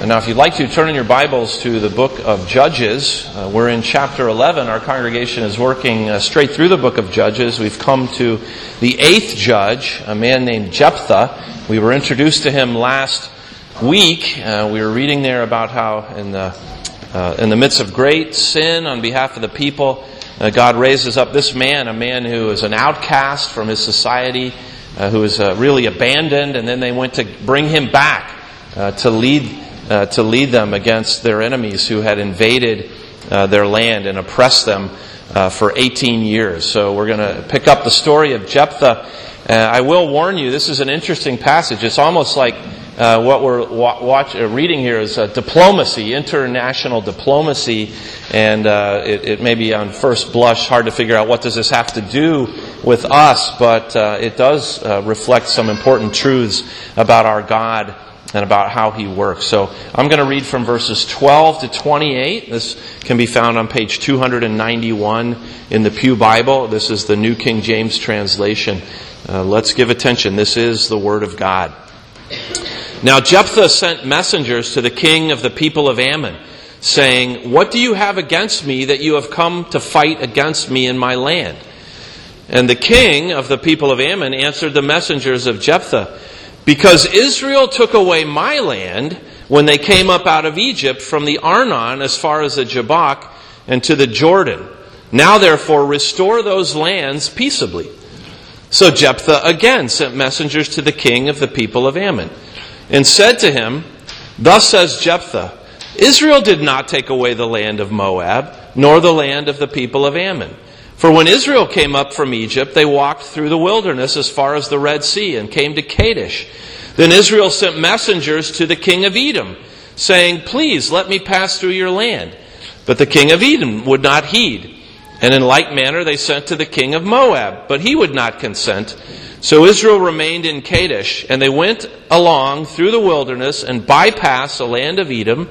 And now, if you'd like to turn in your Bibles to the book of Judges, uh, we're in chapter 11. Our congregation is working uh, straight through the book of Judges. We've come to the eighth judge, a man named Jephthah. We were introduced to him last week. Uh, we were reading there about how, in the, uh, in the midst of great sin on behalf of the people, uh, God raises up this man, a man who is an outcast from his society, uh, who is really abandoned, and then they went to bring him back to lead uh, to lead them against their enemies who had invaded uh, their land and oppressed them uh, for 18 years. So we're going to pick up the story of Jephthah. Uh, I will warn you, this is an interesting passage. It's almost like uh, what we're wa- watch, uh, reading here is diplomacy, international diplomacy, and it, it, may be on first blush hard to figure out what does this have to do with us, but it does reflect some important truths about our God and about how he works. So I'm going to read from verses 12 to 28. This can be found on page 291 in the Pew Bible. This is the New King James translation. Uh, let's give attention. This is the Word of God. Now Jephthah sent messengers to the king of the people of Ammon, saying, What do you have against me that you have come to fight against me in my land? And the king of the people of Ammon answered the messengers of Jephthah, because Israel took away my land when they came up out of Egypt from the Arnon as far as the Jabbok and to the Jordan. Now therefore restore those lands peaceably. So Jephthah again sent messengers to the king of the people of Ammon and said to him, Thus says Jephthah, Israel did not take away the land of Moab, nor the land of the people of Ammon. For when Israel came up from Egypt, they walked through the wilderness as far as the Red Sea and came to Kadesh. Then Israel sent messengers to the king of Edom, saying, Please let me pass through your land. But the king of Edom would not heed. And in like manner they sent to the king of Moab, but he would not consent. So Israel remained in Kadesh, and they went along through the wilderness and bypassed the land of Edom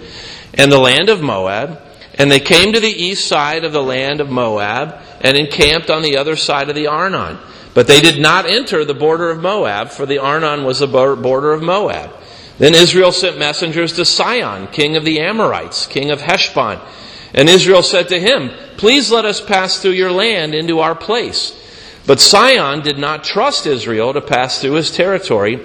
and the land of Moab, and they came to the east side of the land of Moab and encamped on the other side of the Arnon. But they did not enter the border of Moab, for the Arnon was the border of Moab. Then Israel sent messengers to Sihon, king of the Amorites, king of Heshbon. And Israel said to him, Please let us pass through your land into our place. But Sihon did not trust Israel to pass through his territory.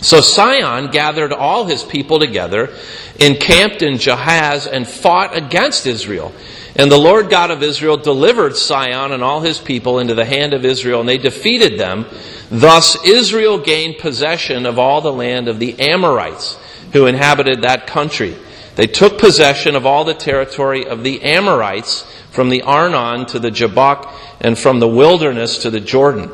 So Sihon gathered all his people together, encamped in Jahaz, and fought against Israel. And the Lord God of Israel delivered Sihon and all his people into the hand of Israel, and they defeated them. Thus Israel gained possession of all the land of the Amorites who inhabited that country. They took possession of all the territory of the Amorites from the Arnon to the Jabbok and from the wilderness to the Jordan.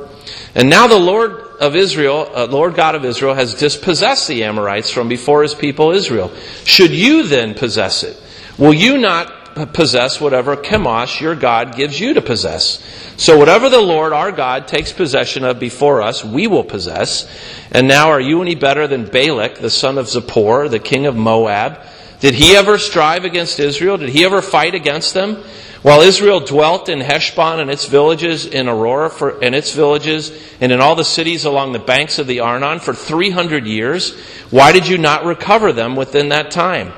And now the Lord of Israel, uh, Lord God of Israel, has dispossessed the Amorites from before his people Israel. Should you then possess it? Will you not possess whatever Chemosh, your God, gives you to possess. So whatever the Lord our God takes possession of before us, we will possess. And now are you any better than Balak, the son of Zippor, the king of Moab? Did he ever strive against Israel? Did he ever fight against them? While Israel dwelt in Heshbon and its villages, in Aroer for, and its villages, and in all the cities along the banks of the Arnon for 300 years, why did you not recover them within that time?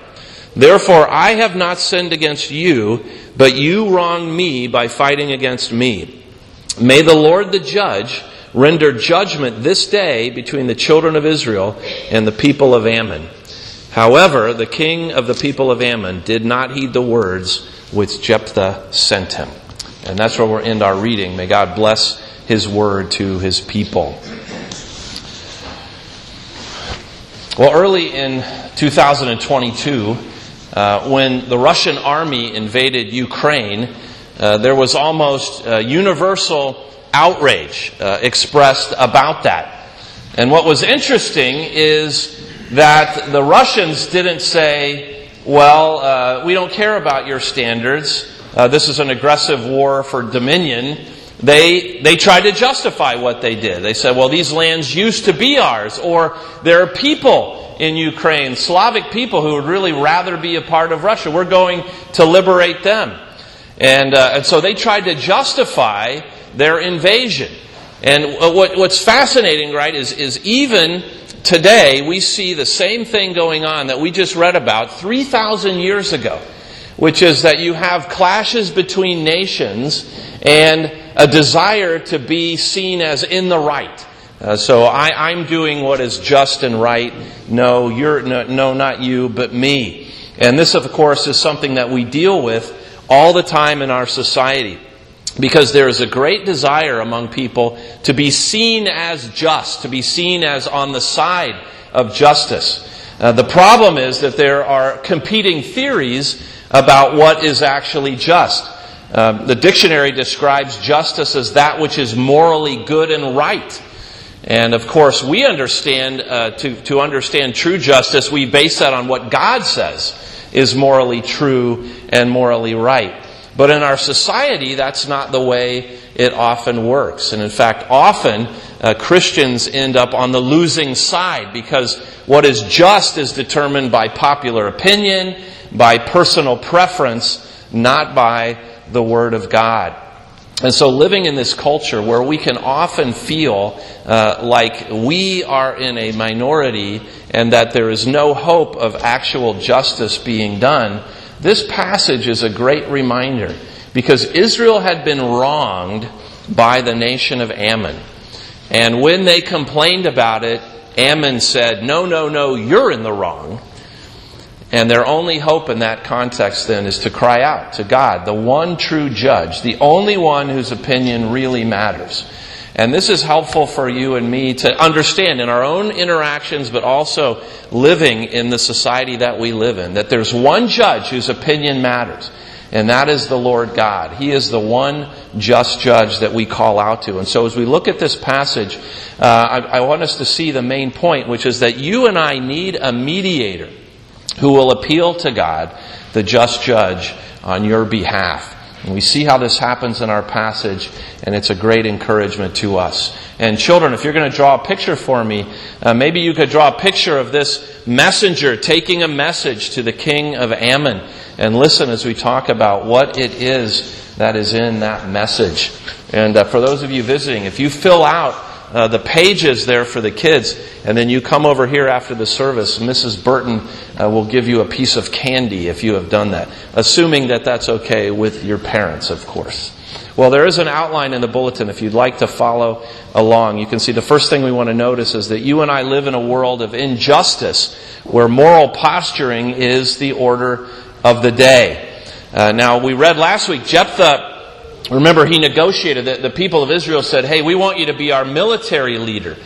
Therefore, I have not sinned against you, but you wronged me by fighting against me. May the Lord the judge render judgment this day between the children of Israel and the people of Ammon. However, the king of the people of Ammon did not heed the words which Jephthah sent him. And that's where we'll end our reading. May God bless his word to his people. Well, early in 2022, uh, when the Russian army invaded Ukraine, uh, there was almost uh, universal outrage uh, expressed about that. And what was interesting is that the Russians didn't say, well, uh, we don't care about your standards. this is an aggressive war for dominion. They, they tried to justify what they did. They said, well, these lands used to be ours, or there are people in Ukraine, Slavic people who would really rather be a part of Russia. We're going to liberate them. And, uh, and so they tried to justify their invasion. And what, what's fascinating, right, is, is even today we see the same thing going on that we just read about 3,000 years ago, which is that you have clashes between nations and a desire to be seen as in the right. Uh, so I, am doing what is just and right. No, you're no, no, not you, but me. And this, of course, is something that we deal with all the time in our society. Because there is a great desire among people to be seen as just, to be seen as on the side of justice. Uh, the problem is that there are competing theories about what is actually just. Uh, the dictionary describes justice as that which is morally good and right. And of course, we understand, uh, to, to understand true justice, we base that on what God says is morally true and morally right. But in our society, that's not the way it often works. And in fact, often uh, Christians end up on the losing side because what is just is determined by popular opinion, by personal preference, not by the Word of God. And so, living in this culture where we can often feel uh, like we are in a minority and that there is no hope of actual justice being done, this passage is a great reminder because Israel had been wronged by the nation of Ammon. And when they complained about it, Ammon said, No, no, no, you're in the wrong. And their only hope in that context then is to cry out to God, the one true judge, the only one whose opinion really matters. And this is helpful for you and me to understand in our own interactions, but also living in the society that we live in, that there's one judge whose opinion matters. And that is the Lord God. He is the one just judge that we call out to. And so as we look at this passage, uh, I, I want us to see the main point, which is that you and I need a mediator who will appeal to God, the just judge, on your behalf. And we see how this happens in our passage, and it's a great encouragement to us. And children, if you're going to draw a picture for me, uh, maybe you could draw a picture of this messenger taking a message to the king of Ammon. And listen as we talk about what it is that is in that message. And uh, for those of you visiting, if you fill out uh, the pages there for the kids, and then you come over here after the service. Mrs. Burton uh, will give you a piece of candy if you have done that, assuming that that's okay with your parents, of course. Well, there is an outline in the bulletin if you'd like to follow along. You can see the first thing we want to notice is that you and I live in a world of injustice where moral posturing is the order of the day. Uh, now, we read last week, Jephthah Remember, he negotiated that the people of Israel said, Hey, we want you to be our military leader.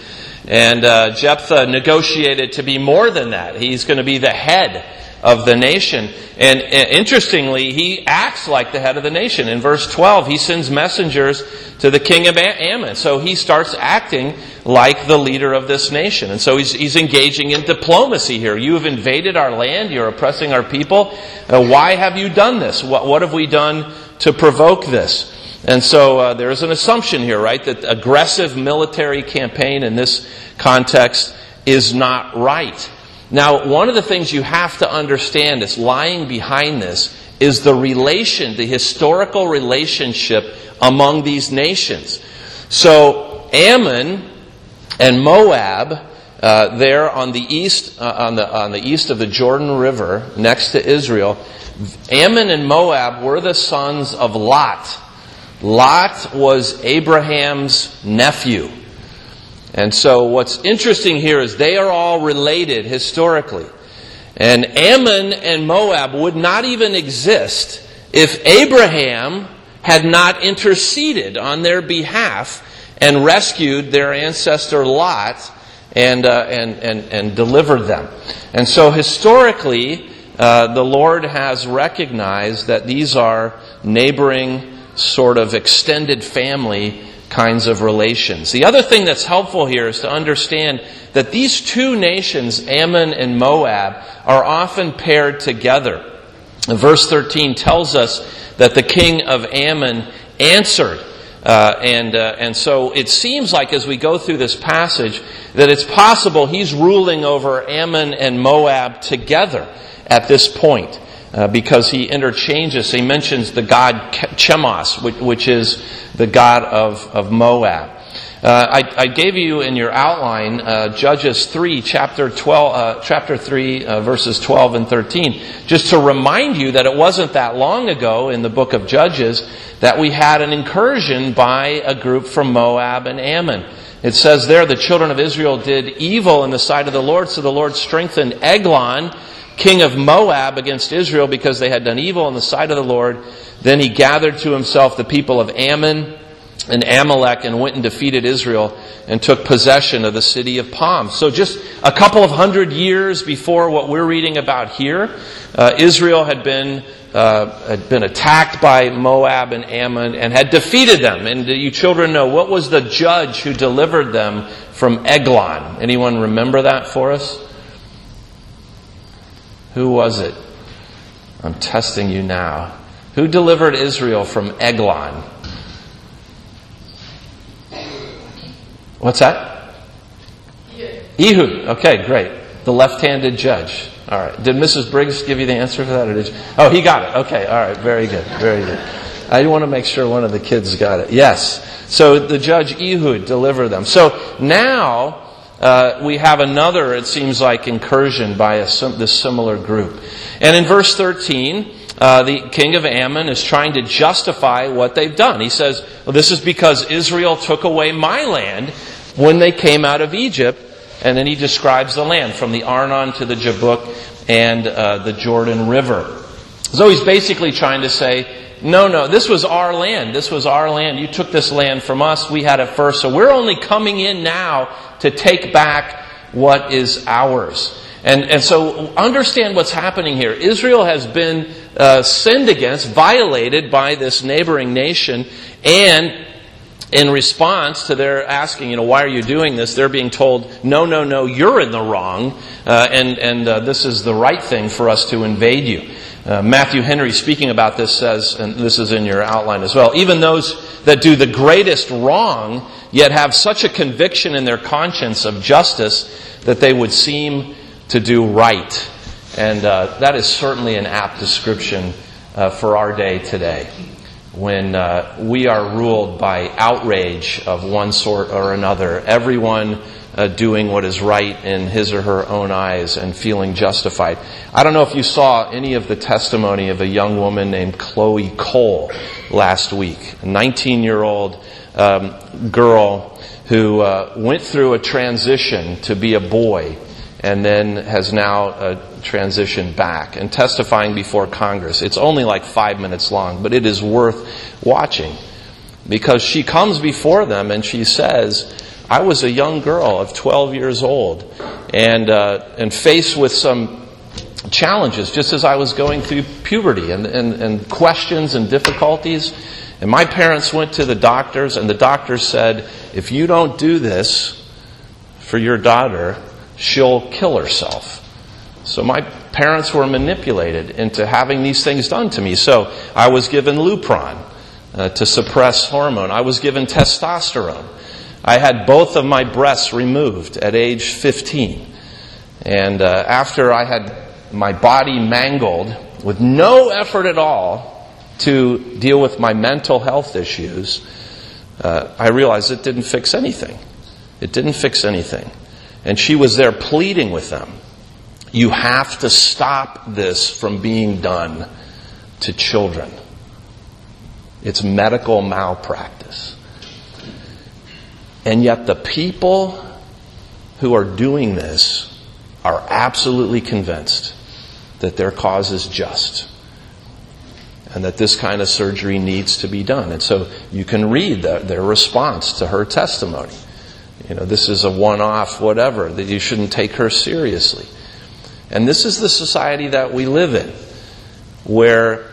And uh, Jephthah negotiated to be more than that. He's going to be the head of the nation. And uh, interestingly, he acts like the head of the nation. In verse 12, he sends messengers to the king of Ammon. So he starts acting like the leader of this nation. And so he's, he's engaging in diplomacy here. You have invaded our land. You're oppressing our people. Uh, why have you done this? What, what have we done to provoke this. And so uh, there's an assumption here, right, that aggressive military campaign in this context is not right. Now, one of the things you have to understand is lying behind this is the relation, the historical relationship among these nations. So, Ammon and Moab, uh, there on the east, uh, on the on the east of the Jordan River, next to Israel, Ammon and Moab were the sons of Lot. Lot was Abraham's nephew. And so what's interesting here is they are all related historically. And Ammon and Moab would not even exist if Abraham had not interceded on their behalf and rescued their ancestor Lot and, uh, and, and, and delivered them. And so historically, uh, the Lord has recognized that these are neighboring, sort of extended family kinds of relations. The other thing that's helpful here is to understand that these two nations, Ammon and Moab, are often paired together. Verse 13 tells us that the king of Ammon answered. Uh, and, uh, and so it seems like as we go through this passage that it's possible he's ruling over Ammon and Moab together at this point. Uh, because he interchanges, he mentions the god Chemosh, which, which is the god of, of Moab. Uh, I, I, gave you in your outline uh, Judges 3, chapter 12, uh, chapter 3, uh, verses 12 and 13, just to remind you that it wasn't that long ago in the book of Judges that we had an incursion by a group from Moab and Ammon. It says there, the children of Israel did evil in the sight of the Lord, so the Lord strengthened Eglon, king of Moab, against Israel because they had done evil in the sight of the Lord. Then he gathered to himself the people of Ammon and Amalek and went and defeated Israel and took possession of the city of Palm. So just a couple of hundred years before what we're reading about here, uh, Israel had been uh, had been attacked by Moab and Ammon and had defeated them. And you children know what was the judge who delivered them from Eglon? Anyone remember that for us? Who was it? I'm testing you now. Who delivered Israel from Eglon? What's that? Ehud. Okay, great. The left-handed judge. All right. Did Mrs. Briggs give you the answer for that, or did you? Oh, he got it. Okay. All right. Very good. Very good. I want to make sure one of the kids got it. Yes. So the judge Ehud delivered them. So now uh, we have another, it seems like, incursion by a, this similar group. And in verse 13, uh, the king of Ammon is trying to justify what they've done. He says, well, This is because Israel took away my land when they came out of Egypt and then he describes the land from the Arnon to the Jabbok and uh, the Jordan River. So he's basically trying to say, no, no, this was our land. This was our land. You took this land from us. We had it first. So we're only coming in now to take back what is ours. And, and so understand what's happening here. Israel has been uh, sinned against, violated by this neighboring nation, and in response to their asking, you know, why are you doing this? They're being told, no, no, no, you're in the wrong, uh, and, and uh, this is the right thing for us to invade you. Uh, Matthew Henry, speaking about this, says, and this is in your outline as well, even those that do the greatest wrong, yet have such a conviction in their conscience of justice that they would seem to do right. And uh, that is certainly an apt description uh, for our day today when uh, we are ruled by outrage of one sort or another, everyone uh, doing what is right in his or her own eyes and feeling justified. I don't know if you saw any of the testimony of a young woman named Chloe Cole last week, a 19 year old um, girl who uh, went through a transition to be a boy and then has now uh, transitioned back and testifying before Congress. It's only like five minutes long, but it is worth watching because she comes before them and she says, I was a young girl of 12 years old and, uh, and faced with some challenges just as I was going through puberty and, and, and questions and difficulties. And my parents went to the doctors, and the doctors said, if you don't do this for your daughter, she'll kill herself. So my parents were manipulated into having these things done to me. So I was given Lupron uh, to suppress hormone. I was given testosterone. I had both of my breasts removed at age 15. And uh, after I had my body mangled with no effort at all to deal with my mental health issues, uh, I realized it didn't fix anything. It didn't fix anything. And she was there pleading with them. You have to stop this from being done to children. It's medical malpractice. And yet, the people who are doing this are absolutely convinced that their cause is just and that this kind of surgery needs to be done. And so you can read the, their response to her testimony you know, this is a one off, whatever, that you shouldn't take her seriously. And this is the society that we live in, where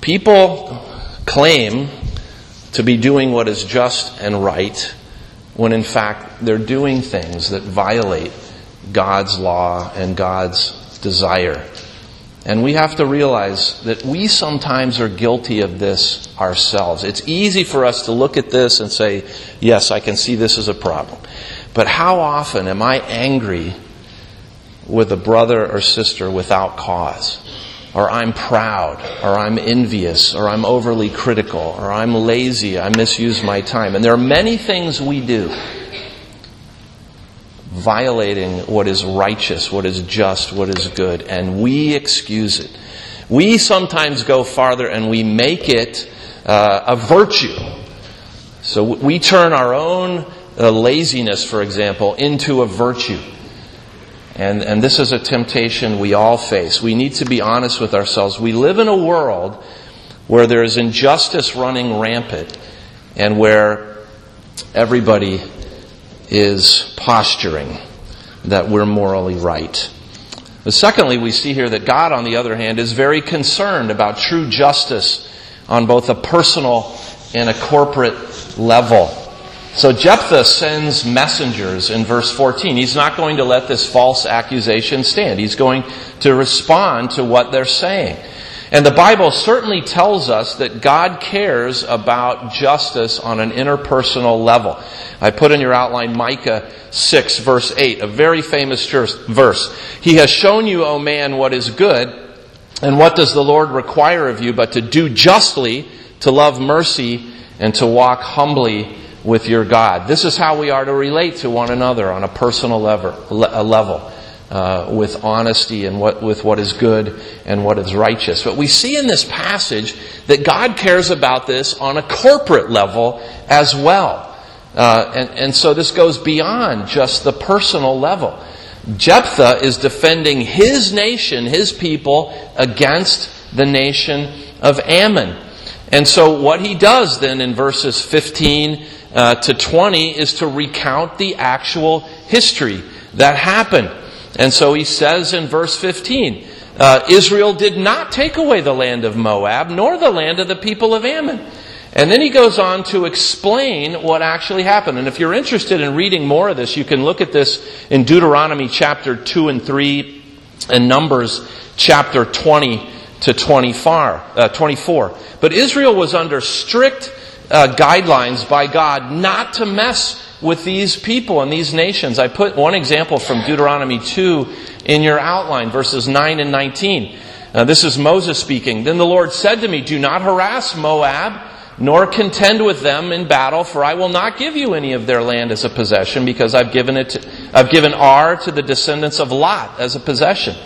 people claim to be doing what is just and right, when in fact they're doing things that violate God's law and God's desire. And we have to realize that we sometimes are guilty of this ourselves. It's easy for us to look at this and say, yes, I can see this as a problem. But how often am I angry with a brother or sister without cause? or I'm proud, or I'm envious, or I'm overly critical, or I'm lazy, I misuse my time. And there are many things we do violating what is righteous, what is just, what is good, and we excuse it. We sometimes go farther and we make it uh, a virtue. So we turn our own uh, laziness, for example, into a virtue. And, and this is a temptation we all face. We need to be honest with ourselves. We live in a world where there is injustice running rampant and where everybody is posturing that we're morally right. But secondly, we see here that God, on the other hand, is very concerned about true justice on both a personal and a corporate level. So Jephthah sends messengers in verse 14. He's not going to let this false accusation stand. He's going to respond to what they're saying. And the Bible certainly tells us that God cares about justice on an interpersonal level. I put in your outline Micah 6 verse 8, a very famous verse. He has shown you, O man, what is good, and what does the Lord require of you but to do justly, to love mercy, and to walk humbly with your God. This is how we are to relate to one another on a personal level, uh, with honesty and what, with what is good and what is righteous. But we see in this passage that God cares about this on a corporate level as well. Uh, and, and so this goes beyond just the personal level. Jephthah is defending his nation, his people, against the nation of Ammon. And so what he does then in verses 15 uh, to 20 is to recount the actual history that happened. And so he says in verse 15, uh, Israel did not take away the land of Moab, nor the land of the people of Ammon. And then he goes on to explain what actually happened. And if you're interested in reading more of this, you can look at this in Deuteronomy chapter 2 and 3 and Numbers chapter 20 to 24. Uh, 24. But Israel was under strict uh, guidelines by God not to mess with these people and these nations. I put one example from Deuteronomy 2 in your outline, verses 9 and 19. Uh, this is Moses speaking. Then the Lord said to me, Do not harass Moab, nor contend with them in battle, for I will not give you any of their land as a possession, because I've given it to, I've given Ar to the descendants of Lot as a possession.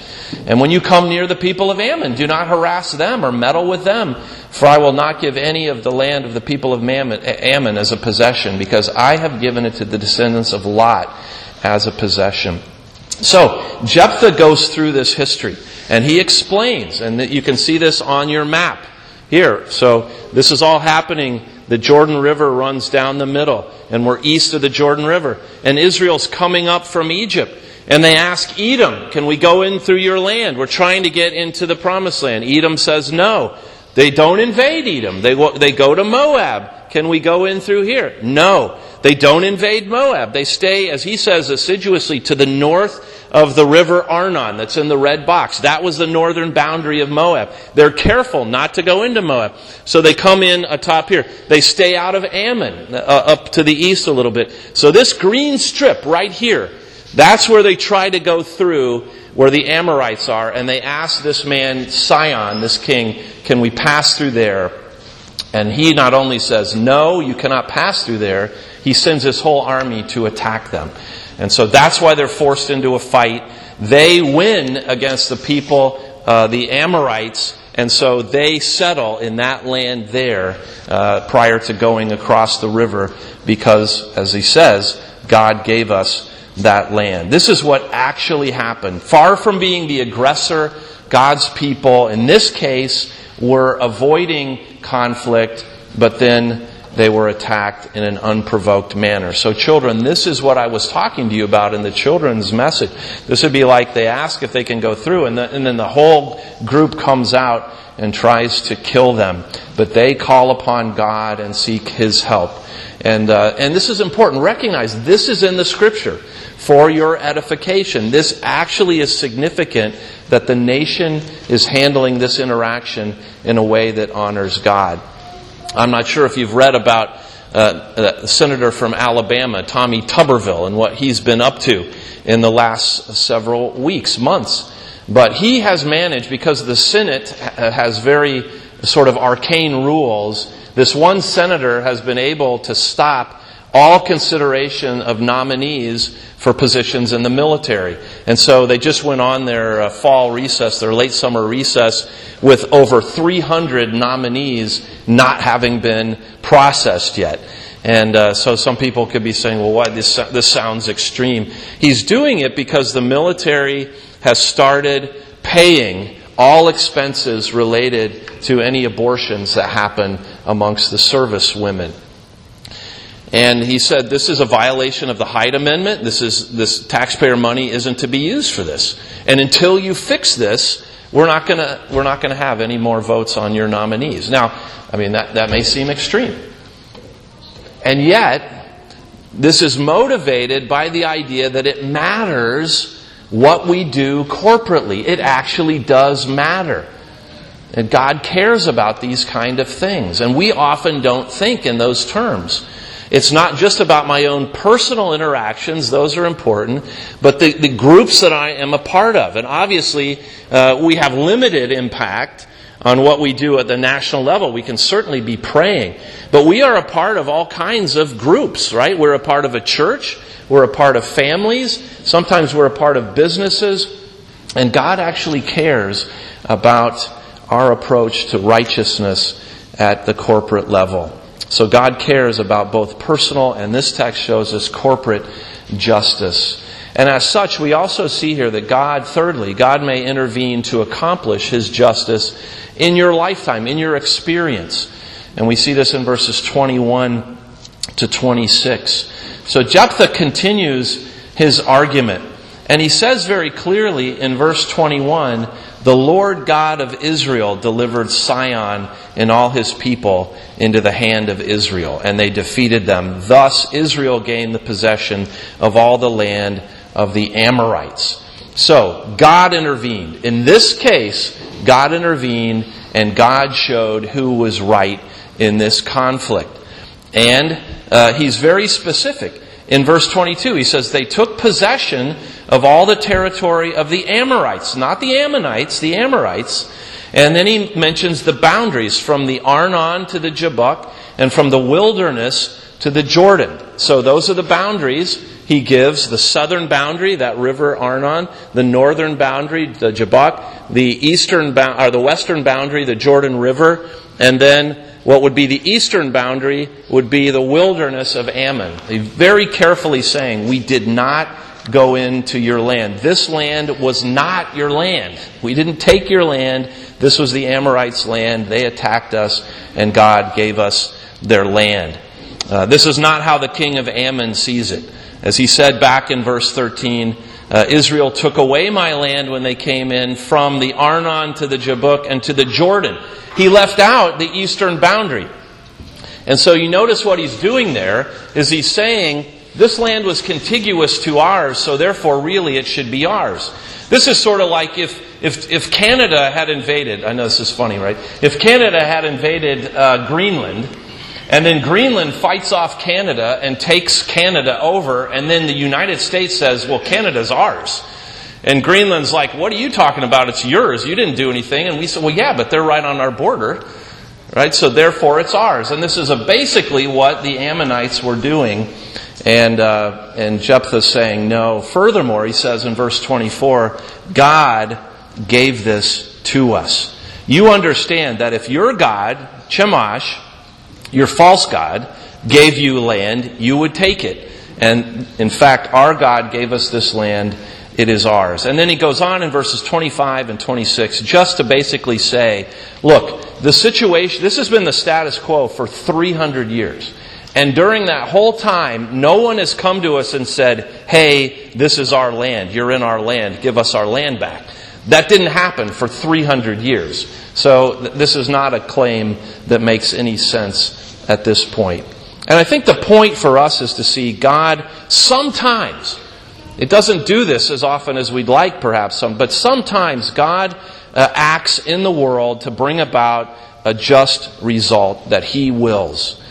And when you come near the people of Ammon, do not harass them or meddle with them, for I will not give any of the land of the people of Ammon as a possession, because I have given it to the descendants of Lot as a possession. So, Jephthah goes through this history, and he explains, and you can see this on your map here. So, this is all happening. The Jordan River runs down the middle, and we're east of the Jordan River. And Israel's coming up from Egypt. And they ask Edom, Can we go in through your land? We're trying to get into the promised land. Edom says no. They don't invade Edom. They, they go to Moab. Can we go in through here? No. They don't invade Moab. They stay, as he says, assiduously to the north of the river Arnon that's in the red box. That was the northern boundary of Moab. They're careful not to go into Moab. So they come in atop here. They stay out of Ammon, uh, up to the east a little bit. So this green strip right here, that's where they try to go through where the Amorites are, and they ask this man, Sihon, this king, can we pass through there? And he not only says, no, you cannot pass through there, he sends his whole army to attack them. And so that's why they're forced into a fight. They win against the people, uh, the Amorites, and so they settle in that land there uh, prior to going across the river because, as he says, God gave us that land. This is what actually happened. Far from being the aggressor, God's people, in this case, were avoiding conflict, but then they were attacked in an unprovoked manner. So, children, this is what I was talking to you about in the children's message. This would be like they ask if they can go through, and, the, and then the whole group comes out and tries to kill them. But they call upon God and seek His help. And, uh, and this is important. Recognize this is in the Scripture for your edification. This actually is significant that the nation is handling this interaction in a way that honors God. I'm not sure if you've read about uh, a senator from Alabama, Tommy Tuberville, and what he's been up to in the last several weeks, months. But he has managed, because the Senate has very sort of arcane rules, this one senator has been able to stop all consideration of nominees for positions in the military. And so they just went on their uh, fall recess, their late summer recess, with over 300 nominees not having been processed yet. And uh, so some people could be saying, well, why this, this sounds extreme. He's doing it because the military has started paying all expenses related to any abortions that happen amongst the service women. And he said, this is a violation of the Hyde Amendment. This is, this taxpayer money isn't to be used for this. And until you fix this, we're not not gonna have any more votes on your nominees. Now, I mean, that, that may seem extreme. And yet, this is motivated by the idea that it matters what we do corporately. It actually does matter. And God cares about these kind of things. And we often don't think in those terms. It's not just about my own personal interactions, those are important, but the, the groups that I am a part of. And obviously, uh, we have limited impact on what we do at the national level. We can certainly be praying. But we are a part of all kinds of groups, right? We're a part of a church. We're a part of families. Sometimes we're a part of businesses. And God actually cares about our approach to righteousness at the corporate level. So God cares about both personal, and this text shows us corporate justice. And as such, we also see here that God, thirdly, God may intervene to accomplish His justice in your lifetime, in your experience. And we see this in verses 21 to 26. So Jephthah continues his argument. And he says very clearly in verse 21 the Lord God of Israel delivered Sihon and all his people into the hand of Israel, and they defeated them. Thus, Israel gained the possession of all the land of the Amorites. So, God intervened. In this case, God intervened and God showed who was right in this conflict. And uh, he's very specific. In verse 22, he says, They took possession of all the territory of the Amorites, not the Ammonites, the Amorites. And then he mentions the boundaries from the Arnon to the Jabbok and from the wilderness to the Jordan. So those are the boundaries he gives the southern boundary, that river Arnon, the northern boundary, the Jabbok, the eastern or the western boundary, the Jordan River, and then what would be the eastern boundary would be the wilderness of Ammon. Very carefully saying, we did not go into your land. This land was not your land. We didn't take your land. This was the Amorites' land. They attacked us, and God gave us their land. Uh, this is not how the king of Ammon sees it. As he said back in verse 13, uh, Israel took away my land when they came in from the Arnon to the Jabbok and to the Jordan. He left out the eastern boundary. And so you notice what he's doing there is he's saying this land was contiguous to ours, so therefore really it should be ours. This is sort of like if, if, if Canada had invaded, I know this is funny, right? If Canada had invaded uh, Greenland, and then Greenland fights off Canada and takes Canada over, and then the United States says, well, Canada's ours. And Greenland's like, what are you talking about? It's yours. You didn't do anything. And we said, well, yeah, but they're right on our border. Right? So therefore it's ours. And this is basically what the Ammonites were doing. And, uh, and Jephthah's saying no. Furthermore, he says in verse 24, God gave this to us. You understand that if your God, Chemosh, your false God, gave you land, you would take it. And in fact, our God gave us this land. It is ours. And then he goes on in verses 25 and 26 just to basically say, look, the situation, this has been the status quo for 300 years. And during that whole time, no one has come to us and said, hey, this is our land. You're in our land. Give us our land back. That didn't happen for 300 years. So th- this is not a claim that makes any sense at this point. And I think the point for us is to see God sometimes, it doesn't do this as often as we'd like perhaps, some, but sometimes God uh, acts in the world to bring about a just result that He wills.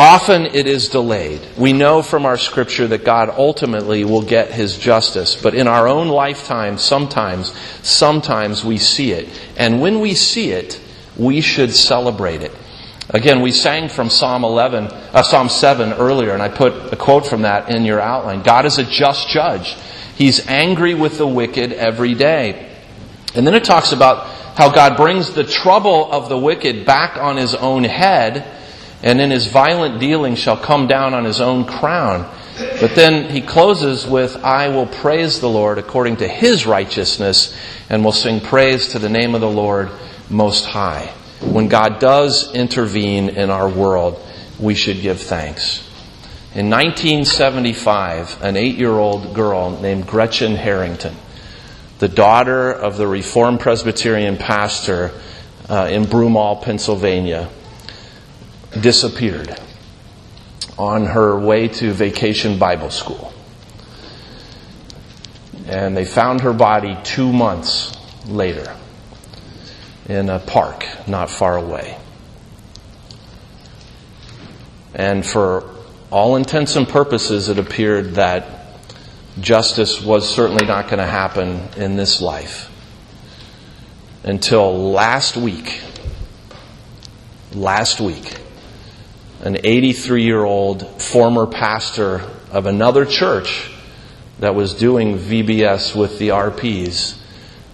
Often it is delayed. We know from our scripture that God ultimately will get his justice, but in our own lifetime, sometimes, sometimes we see it. And when we see it, we should celebrate it. Again, we sang from Psalm 11, uh, Psalm 7 earlier, and I put a quote from that in your outline. God is a just judge. He's angry with the wicked every day. And then it talks about how God brings the trouble of the wicked back on his own head and in his violent dealing shall come down on his own crown. But then he closes with, I will praise the Lord according to his righteousness, and will sing praise to the name of the Lord most high. When God does intervene in our world, we should give thanks. In 1975, an eight year old girl named Gretchen Harrington, the daughter of the Reformed Presbyterian pastor uh, in Broomall, Pennsylvania, disappeared on her way to vacation Bible school. And they found her body two months later in a park not far away. And for all intents and purposes, it appeared that justice was certainly not going to happen in this life until last week. Last week an 83 year old former pastor of another church that was doing VBS with the RPs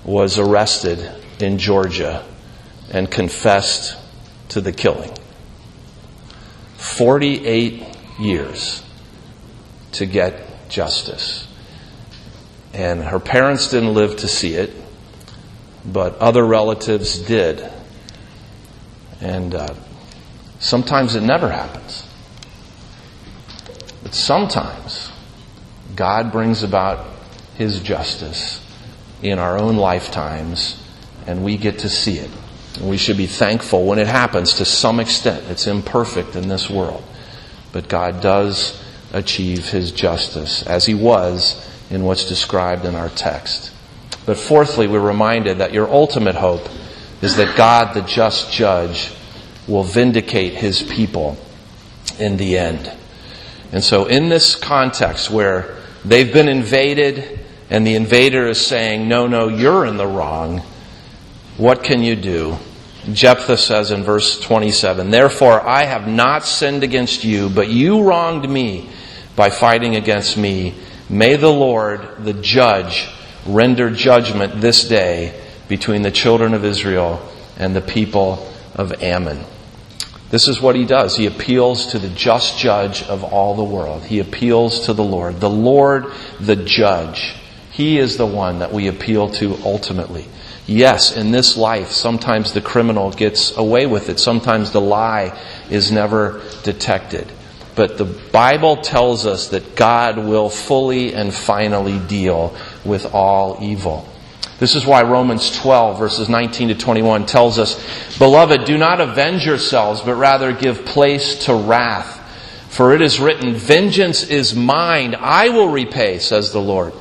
was arrested in Georgia and confessed to the killing. 48 years to get justice. And her parents didn't live to see it, but other relatives did. And uh, Sometimes it never happens. But sometimes God brings about His justice in our own lifetimes and we get to see it. And we should be thankful when it happens to some extent. It's imperfect in this world. But God does achieve His justice as He was in what's described in our text. But fourthly, we're reminded that your ultimate hope is that God, the just judge, will vindicate his people in the end. And so, in this context where they've been invaded and the invader is saying, No, no, you're in the wrong, what can you do? Jephthah says in verse 27 Therefore, I have not sinned against you, but you wronged me by fighting against me. May the Lord, the judge, render judgment this day between the children of Israel and the people of Ammon. This is what he does. He appeals to the just judge of all the world. He appeals to the Lord. The Lord, the judge. He is the one that we appeal to ultimately. Yes, in this life, sometimes the criminal gets away with it. Sometimes the lie is never detected. But the Bible tells us that God will fully and finally deal with all evil. This is why Romans 12, verses 19 to 21 tells us, Beloved, do not avenge yourselves, but rather give place to wrath. For it is written, Vengeance is mine, I will repay, says the Lord.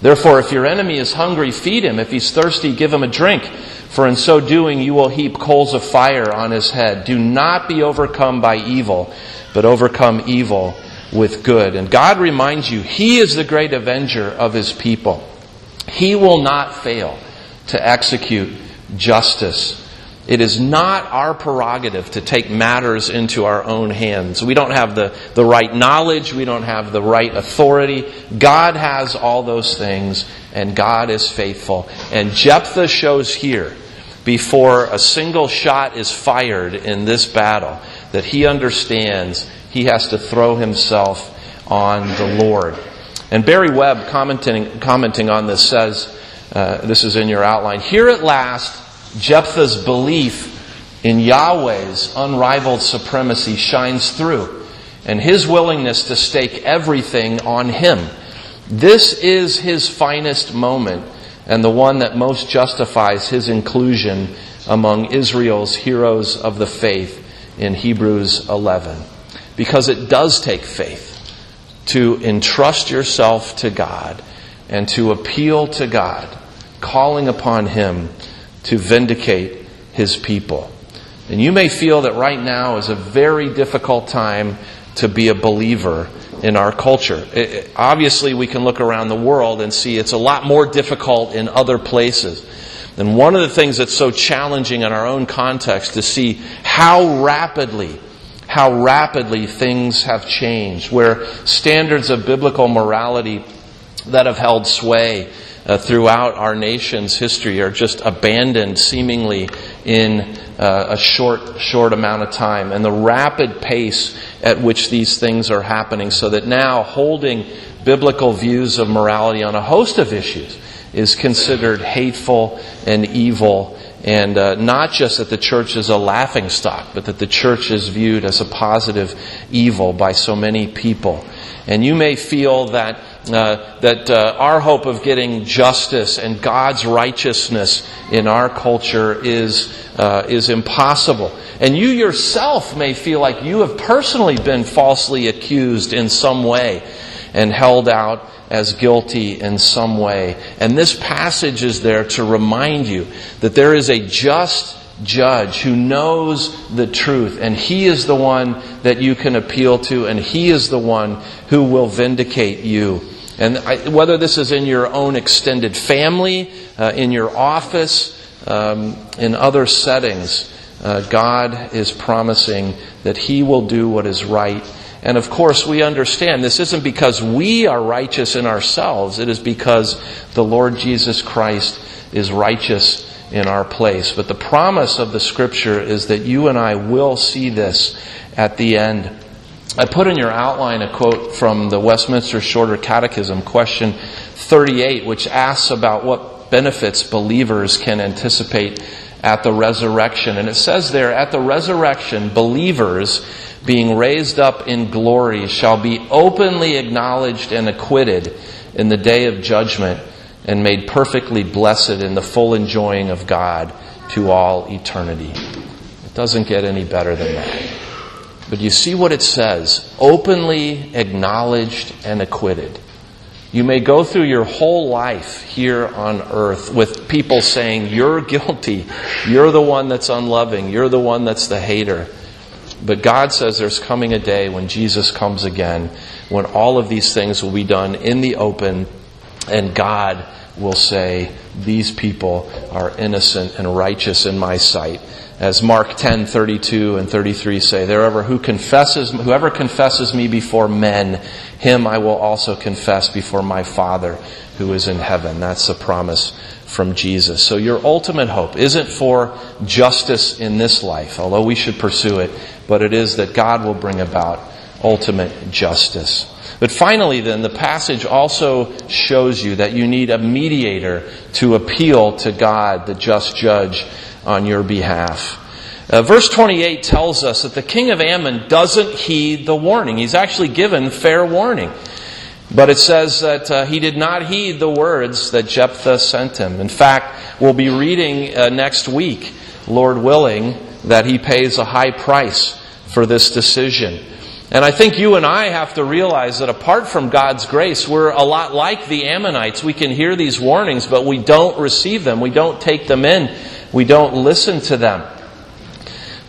Therefore, if your enemy is hungry, feed him. If he's thirsty, give him a drink. For in so doing, you will heap coals of fire on his head. Do not be overcome by evil, but overcome evil with good. And God reminds you, He is the great avenger of His people. He will not fail to execute justice. It is not our prerogative to take matters into our own hands. We don't have the, the right knowledge. We don't have the right authority. God has all those things, and God is faithful. And Jephthah shows here, before a single shot is fired in this battle, that he understands he has to throw himself on the Lord. And Barry Webb, commenting, commenting on this, says uh, this is in your outline here at last, Jephthah's belief in Yahweh's unrivaled supremacy shines through, and his willingness to stake everything on him. This is his finest moment, and the one that most justifies his inclusion among Israel's heroes of the faith in Hebrews 11. Because it does take faith to entrust yourself to God and to appeal to God, calling upon Him to vindicate His people. And you may feel that right now is a very difficult time to be a believer in our culture. It, obviously, we can look around the world and see it's a lot more difficult in other places. And one of the things that's so challenging in our own context to see how rapidly, how rapidly things have changed, where standards of biblical morality that have held sway uh, throughout our nation's history are just abandoned seemingly in uh, a short, short amount of time. And the rapid pace at which these things are happening, so that now holding biblical views of morality on a host of issues is considered hateful and evil. And uh, not just that the church is a laughing stock, but that the church is viewed as a positive evil by so many people. And you may feel that uh, that uh, our hope of getting justice and God's righteousness in our culture is uh, is impossible. And you yourself may feel like you have personally been falsely accused in some way and held out as guilty in some way. And this passage is there to remind you that there is a just judge who knows the truth, and he is the one that you can appeal to, and he is the one who will vindicate you. And I, whether this is in your own extended family, uh, in your office, um, in other settings, uh, God is promising that He will do what is right. And of course, we understand this isn't because we are righteous in ourselves, it is because the Lord Jesus Christ is righteous in our place. But the promise of the Scripture is that you and I will see this at the end. I put in your outline a quote from the Westminster Shorter Catechism, question 38, which asks about what benefits believers can anticipate at the resurrection. And it says there, at the resurrection, believers being raised up in glory shall be openly acknowledged and acquitted in the day of judgment and made perfectly blessed in the full enjoying of God to all eternity. It doesn't get any better than that. But you see what it says openly acknowledged and acquitted. You may go through your whole life here on earth with people saying, You're guilty. You're the one that's unloving. You're the one that's the hater. But God says there's coming a day when Jesus comes again, when all of these things will be done in the open, and God will say, These people are innocent and righteous in my sight as Mark 10, 32 and 33 say, Whoever who confesses, whoever confesses me before men, him I will also confess before my Father who is in heaven. That's the promise from Jesus. So your ultimate hope isn't for justice in this life, although we should pursue it, but it is that God will bring about ultimate justice. But finally, then, the passage also shows you that you need a mediator to appeal to God, the just judge, on your behalf. Uh, verse 28 tells us that the king of Ammon doesn't heed the warning. He's actually given fair warning. But it says that uh, he did not heed the words that Jephthah sent him. In fact, we'll be reading uh, next week, Lord willing, that he pays a high price for this decision. And I think you and I have to realize that apart from God's grace, we're a lot like the Ammonites. We can hear these warnings, but we don't receive them. We don't take them in. We don't listen to them.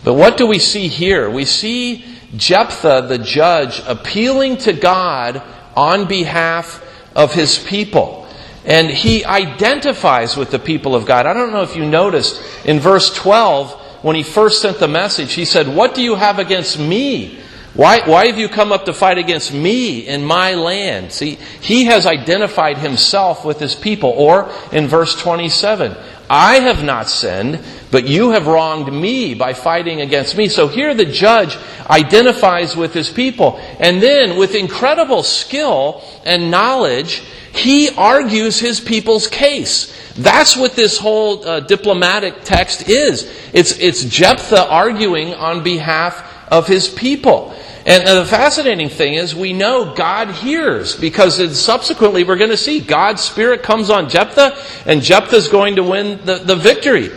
But what do we see here? We see Jephthah, the judge, appealing to God on behalf of his people. And he identifies with the people of God. I don't know if you noticed in verse 12, when he first sent the message, he said, What do you have against me? Why, why have you come up to fight against me in my land? See, he has identified himself with his people. Or in verse 27, I have not sinned, but you have wronged me by fighting against me. So here the judge identifies with his people. And then, with incredible skill and knowledge, he argues his people's case. That's what this whole uh, diplomatic text is. It's, it's Jephthah arguing on behalf of his people. And the fascinating thing is we know God hears because subsequently we're going to see God's Spirit comes on Jephthah and Jephthah is going to win the, the victory.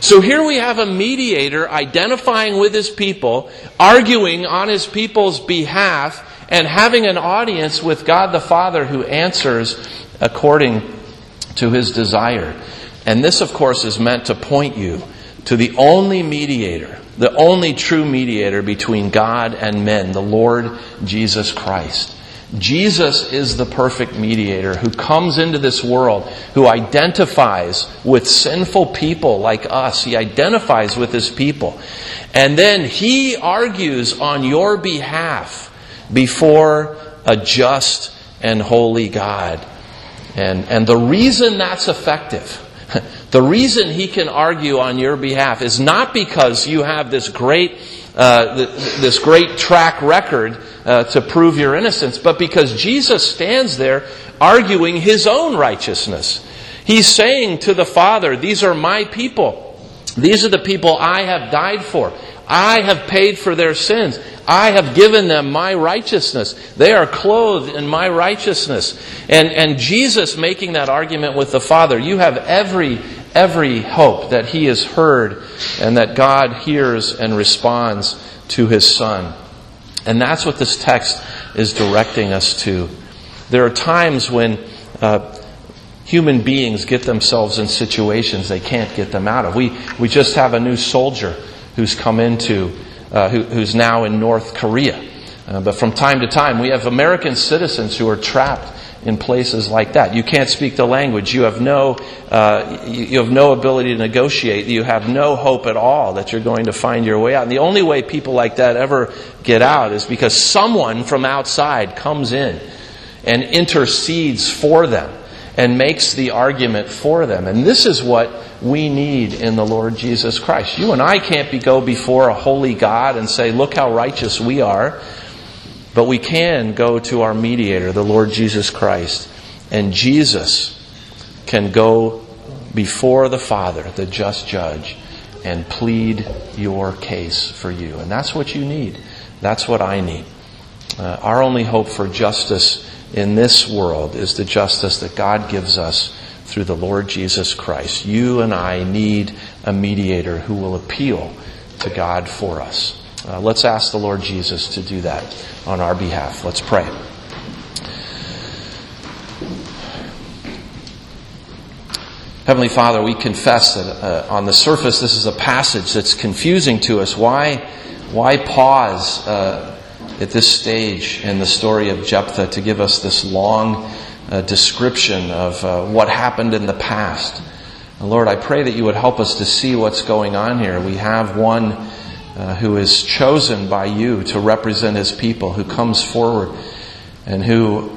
So here we have a mediator identifying with his people, arguing on his people's behalf, and having an audience with God the Father who answers according to his desire. And this, of course, is meant to point you to the only mediator the only true mediator between God and men, the Lord Jesus Christ. Jesus is the perfect mediator who comes into this world, who identifies with sinful people like us. He identifies with his people. And then he argues on your behalf before a just and holy God. And, and the reason that's effective, the reason he can argue on your behalf is not because you have this great, uh, this great track record uh, to prove your innocence, but because Jesus stands there arguing his own righteousness. He's saying to the Father, These are my people. These are the people I have died for. I have paid for their sins. I have given them my righteousness. They are clothed in my righteousness. And, and Jesus making that argument with the Father, you have every, every hope that He is heard and that God hears and responds to His Son. And that's what this text is directing us to. There are times when uh, human beings get themselves in situations they can't get them out of. We, we just have a new soldier who's come into, uh, who, who's now in North Korea. Uh, but from time to time, we have American citizens who are trapped in places like that. You can't speak the language. You have no, uh, you have no ability to negotiate. You have no hope at all that you're going to find your way out. And the only way people like that ever get out is because someone from outside comes in and intercedes for them and makes the argument for them. And this is what we need in the Lord Jesus Christ. You and I can't be, go before a holy God and say, look how righteous we are. But we can go to our mediator, the Lord Jesus Christ, and Jesus can go before the Father, the just judge, and plead your case for you. And that's what you need. That's what I need. Uh, our only hope for justice in this world is the justice that God gives us through the Lord Jesus Christ. You and I need a mediator who will appeal to God for us. Uh, let's ask the Lord Jesus to do that on our behalf. Let's pray. Heavenly Father, we confess that uh, on the surface this is a passage that's confusing to us. Why, why pause uh, at this stage in the story of Jephthah to give us this long uh, description of uh, what happened in the past? Lord, I pray that you would help us to see what's going on here. We have one uh, who is chosen by you to represent his people, who comes forward and who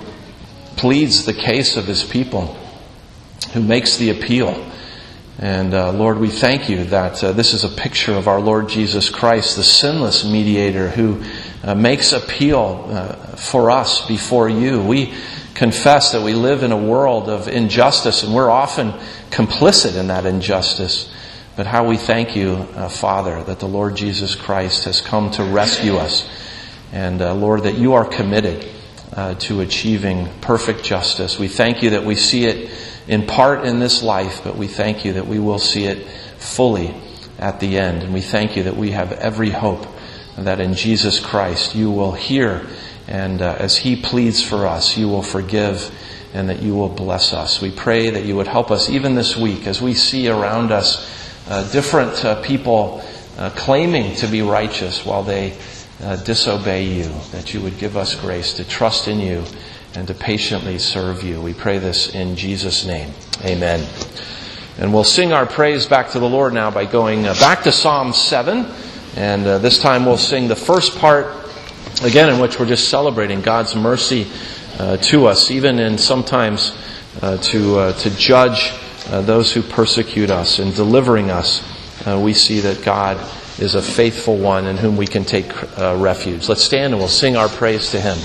pleads the case of his people, who makes the appeal. And uh, Lord, we thank you that uh, this is a picture of our Lord Jesus Christ, the sinless mediator who uh, makes appeal uh, for us before you. We confess that we live in a world of injustice and we're often complicit in that injustice. But how we thank you, uh, Father, that the Lord Jesus Christ has come to rescue us. And uh, Lord, that you are committed uh, to achieving perfect justice. We thank you that we see it in part in this life, but we thank you that we will see it fully at the end. And we thank you that we have every hope that in Jesus Christ you will hear and uh, as he pleads for us, you will forgive and that you will bless us. We pray that you would help us even this week as we see around us different uh, people uh, claiming to be righteous while they uh, disobey you, that you would give us grace to trust in you and to patiently serve you. We pray this in Jesus' name. Amen. And we'll sing our praise back to the Lord now by going uh, back to Psalm 7. And this time we'll sing the first part, again, in which we're just celebrating God's mercy to us, even in sometimes to, to judge uh, those who persecute us and delivering us, uh, we see that God is a faithful one in whom we can take uh, refuge. Let's stand and we'll sing our praise to Him.